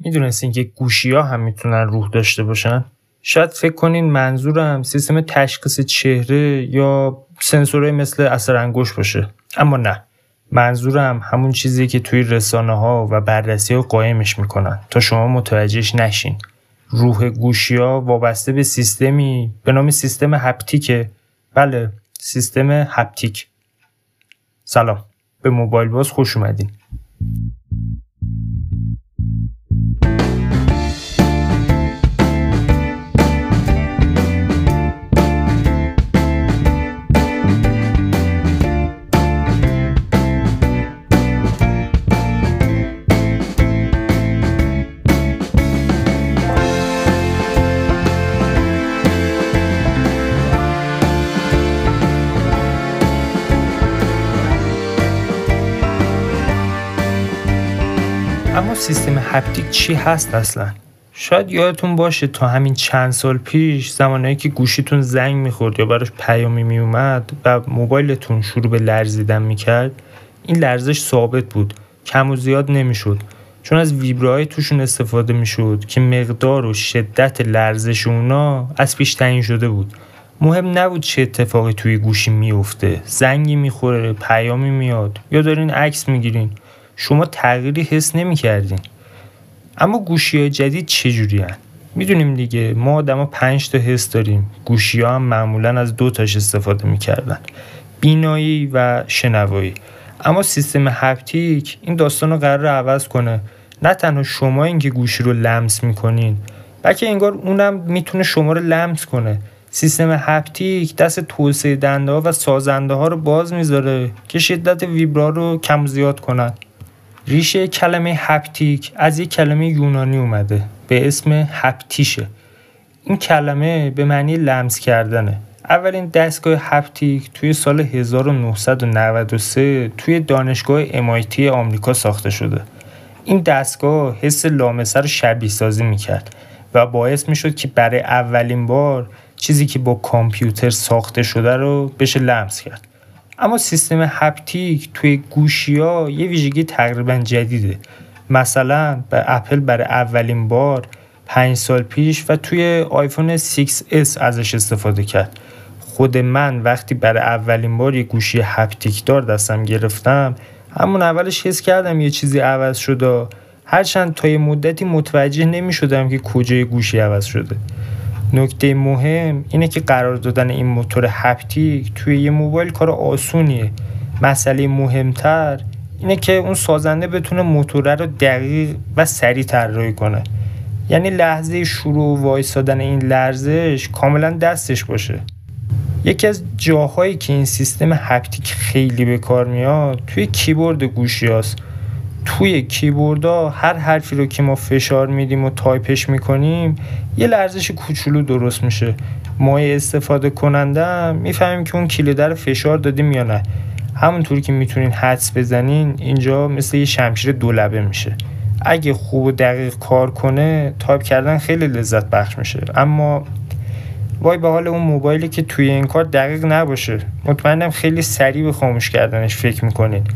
می‌دونستین که گوشی ها هم می‌تونن روح داشته باشن؟ شاید فکر کنین منظورم سیستم تشخیص چهره یا سنسورهای مثل اثر انگشت باشه. اما نه. منظورم همون چیزی که توی رسانه ها و بررسی ها قایمش می‌کنن. تا شما متوجهش نشین. روح گوشی ها وابسته به سیستمی به نام سیستم هپتیکه. بله سیستم هپتیک. سلام. به موبایل باز خوش اومدین. سیستم هپتیک چی هست اصلا؟ شاید یادتون باشه تا همین چند سال پیش زمانهایی که گوشیتون زنگ می‌خورد یا براش پیامی میومد و موبایلتون شروع به لرزیدن می‌کرد این لرزش ثابت بود. کم و زیاد نمی‌شد. چون از ویبرهای توشون استفاده می‌شد که مقدار و شدت لرزش اونا از پیش تعیین شده بود. مهم نبود چه اتفاقی توی گوشی میفته زنگی می‌خوره پیامی میاد یا دارین عکس می‌گیرین. شما تغییری حس نمی‌کردین. اما گوشی های جدید چجوری؟ می‌دونیم دیگه ما آدما پنج تا حس داریم. گوشی ها هم معمولا از دو تاش استفاده می‌کردن. بینایی و شنوایی. اما سیستم هپتیک این داستان رو قرار عوض کنه. نه تنها شما اینکه گوشی رو لمس می‌کنین بلکه انگار اونم می‌تونه شما رو لمس کنه. سیستم هپتیک دست توسعه دنده ها و سازنده ها رو باز می‌ذاره که شدت ویبرا رو کم زیاد کنن. ریشه کلمه هپتیک از یک کلمه یونانی اومده. به اسم هپتیشه. این کلمه به معنی لمس کردنه. اولین دستگاه هپتیک توی سال 1993 توی دانشگاه MIT آمریکا ساخته شده. این دستگاه حس لامسه رو شبیه سازی می‌کرد و باعث می‌شد که برای اولین بار چیزی که با کامپیوتر ساخته شده رو بشه لمس کرد. اما سیستم هپتیک توی گوشی ها یه ویژگی تقریبا جدیده. مثلا به اپل برای اولین بار پنج سال پیش و توی آیفون 6s ازش استفاده کرد. خود من وقتی برای اولین بار یه گوشی هپتیک دار دستم گرفتم همون اولش حس کردم یه چیزی عوض شده هرچند تا یه مدتی متوجه نمی شدم که کجای گوشی عوض شده. نکته مهم اینه که قرار دادن این موتور هپتیک توی یه موبایل کار آسونیه. مسئله مهمتر اینه که اون سازنده بتونه موتوره رو دقیق و سریع طراحی کنه. یعنی لحظه شروع و وایسادن این لرزش کاملا دستش باشه. یکی از جاهایی که این سیستم haptic خیلی به کار میاد توی کیبورد گوشی هست. توی کیبوردها هر حرفی رو که ما فشار میدیم و تایپش می‌کنیم یه لرزش کوچولو درست میشه. ما استفاده کننده می‌فهمیم که اون کلیده رو فشار دادیم یا نه. همونطوری که می‌تونین حدس بزنین اینجا مثل یه شمشیر دولبه میشه. اگه خوب و دقیق کار کنه تایپ کردن خیلی لذت بخش میشه. اما وای به حال اون موبایلی که توی این کار دقیق نباشه. مطمئنم خیلی سریع به خاموش کردنش فکر می‌کنید.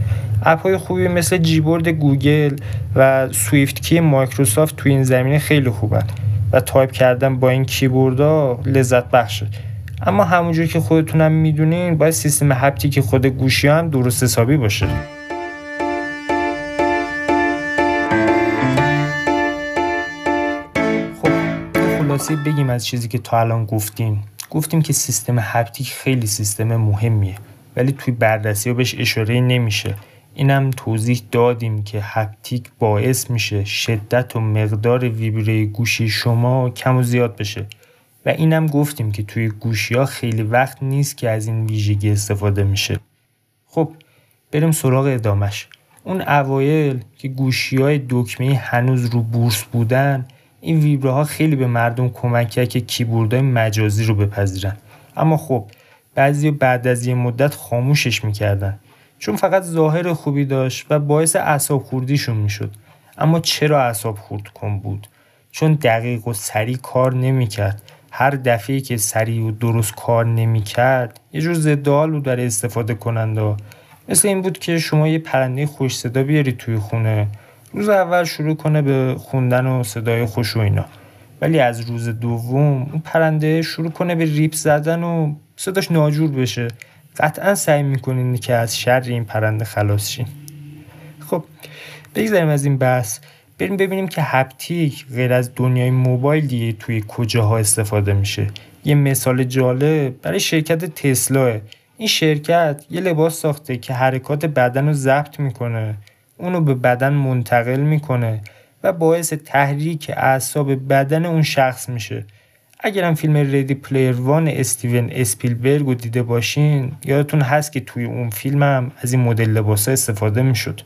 اپ های خوبی مثل Gboard گوگل و SwiftKey مایکروسافت توی این زمینه خیلی خوبن. و تایپ کردن با این کیبوردها لذت بخشه اما همونجور که خودتونم می‌دونین باید سیستم haptic خود گوشی هم درست حسابی باشه. خلاصه‌ای بگیم از چیزی که تا الان گفتیم. گفتیم که سیستم haptic خیلی سیستم مهمیه ولی توی بررسی ها بهش اشاره نمیشه. اینم توضیح دادیم که haptic باعث میشه شدت و مقدار ویبره گوشی شما کم و زیاد بشه. و اینم گفتیم که توی گوشی ها خیلی وقت نیست که از این ویژگی استفاده میشه. خب بریم سراغ ادامش اون اوایل که گوشی های دکمه هنوز رو بورس بودن این ویبره ها خیلی به مردم کمک کرد که کیبوردهای مجازی رو بپذیرن. اما خب بعضی بعد از یه مدت خاموشش می‌کردن. چون فقط ظاهر خوبی داشت و باعث اعصاب خوردیشون می‌شد. اما چرا اعصاب خورد کن بود؟ چون دقیق و سریع کار نمی‌کرد. هر دفعه که سریع و درست کار نمی‌کرد یه جور ضد بود برای استفاده کننده مثل این بود که شما یه پرنده خوش صدا بیاری توی خونه. روز اول شروع کنه به خوندن و صدای خوش و اینا. ولی از روز دوم اون پرنده شروع کنه به ریپ زدن و صداش ناجور بشه. قطعا سعی می‌کنین که از شر این پرنده خلاص شین. خب بگذاریم از این بحث. بریم ببینیم که haptic غیر از دنیای موبایل دیگه توی کجاها استفاده میشه. یه مثال جالب برای شرکت تسلا این شرکت یه لباس ساخته که حرکات بدن رو ضبط می‌کنه. اونو به بدن منتقل می‌کنه و باعث تحریک اعصاب بدن اون شخص میشه. اگرم فیلم Ready Player One استیون اسپیلبرگ رو دیده باشین یادتون هست که توی اون فیلم هم از این مدل لباس استفاده می‌شد.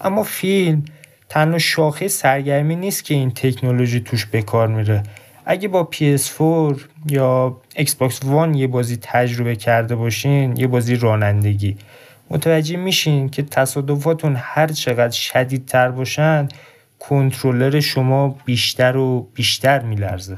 اما فیلم تنها شاخه سرگرمی نیست که این تکنولوژی توش به کار میره. اگه با PS4 یا Xbox One یه بازی تجربه کرده باشین یه بازی رانندگی. متوجه میشین که تصادفاتون هر چقدر شدیدتر باشن کنترلر شما بیشتر و بیشتر میلرزه.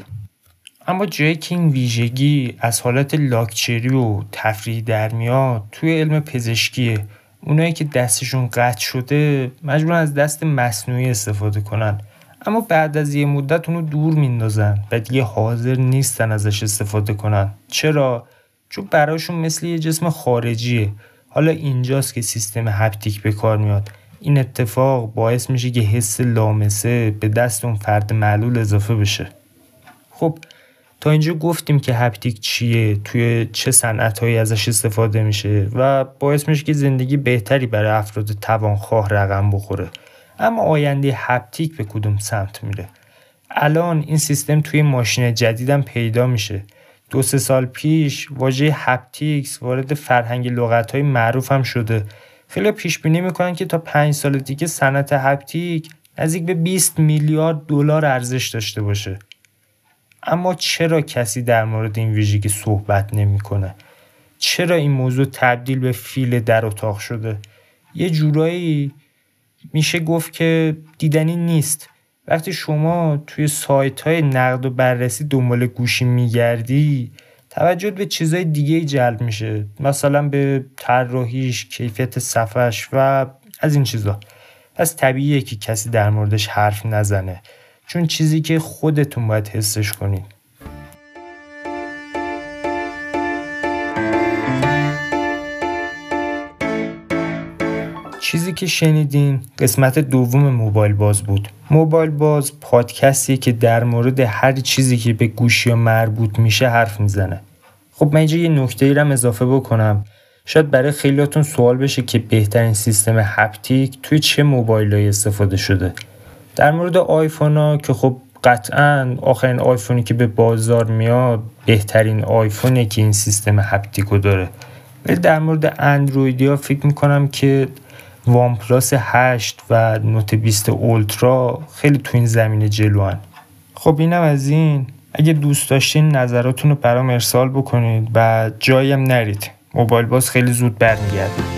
اما جایی که این ویژگی از حالت لاکچری و تفریح در میاد توی علم پزشکیه. اونایی که دستشون قطع شده مجبور از دست مصنوعی استفاده کنن. اما بعد از یه مدت اونو دور میندازن و دیگه حاضر نیستن ازش استفاده کنن. چرا؟ چون براشون مثل یه جسم خارجیه. حالا اینجاست که سیستم هپتیک به کار میاد. این اتفاق باعث میشه که حس لامسه به دست اون فرد معلول اضافه بشه. خب تا اینجا گفتیم که هپتیک چیه توی چه صنعتهایی ازش استفاده میشه و باعث میشه که زندگی بهتری برای افراد توانخواه رقم بخوره. اما آینده haptic به کدوم سمت میره؟ الان این سیستم توی ماشین جدیدم پیدا میشه. دو سه سال پیش واژه haptics وارد فرهنگ لغت های معروف هم شده. خیلی پیش بینی می‌کنن که تا پنج سال دیگه صنعت haptic نزدیک به 20 میلیارد دلار ارزش داشته باشه. اما چرا کسی در مورد این ویژگی صحبت نمی‌کنه؟ چرا این موضوع تبدیل به فیل در اتاق شده؟ یه جورایی میشه گفت که دیدنی نیست. وقتی شما توی سایت های نقد و بررسی دنبال گوشی میگردی توجه به چیزای دیگه جلب میشه. مثلا به طراحیش کیفیت صفحش و از این چیزا. پس طبیعیه که کسی در موردش حرف نزنه. چون چیزی که خودتون باید حسش کنید که شنیدین قسمت دوم موبایل باز بود. موبایل باز پادکستی که در مورد هر چیزی که به گوشی یا مربوط میشه حرف می‌زنه. خب من اینجا یه نکته ای اضافه بکنم. شاید برای خیلیاتون سوال بشه که بهترین سیستم هپتیک توی چه موبایل استفاده شده. در مورد آیفون ها که خب قطعا آخرین آیفونی که به بازار میاد بهترین آیفونه که این سیستم هپتیکو داره. ولی در مورد اندرویدی ها فکر می‌کنم که وان پلاس 8 و نوت 20 اولترا خیلی تو این زمینه جلوان. خب اینم از این. اگه دوست داشتین نظراتون رو برام ارسال بکنید. و جایم نرید. موبایل باز خیلی زود برمیگرده.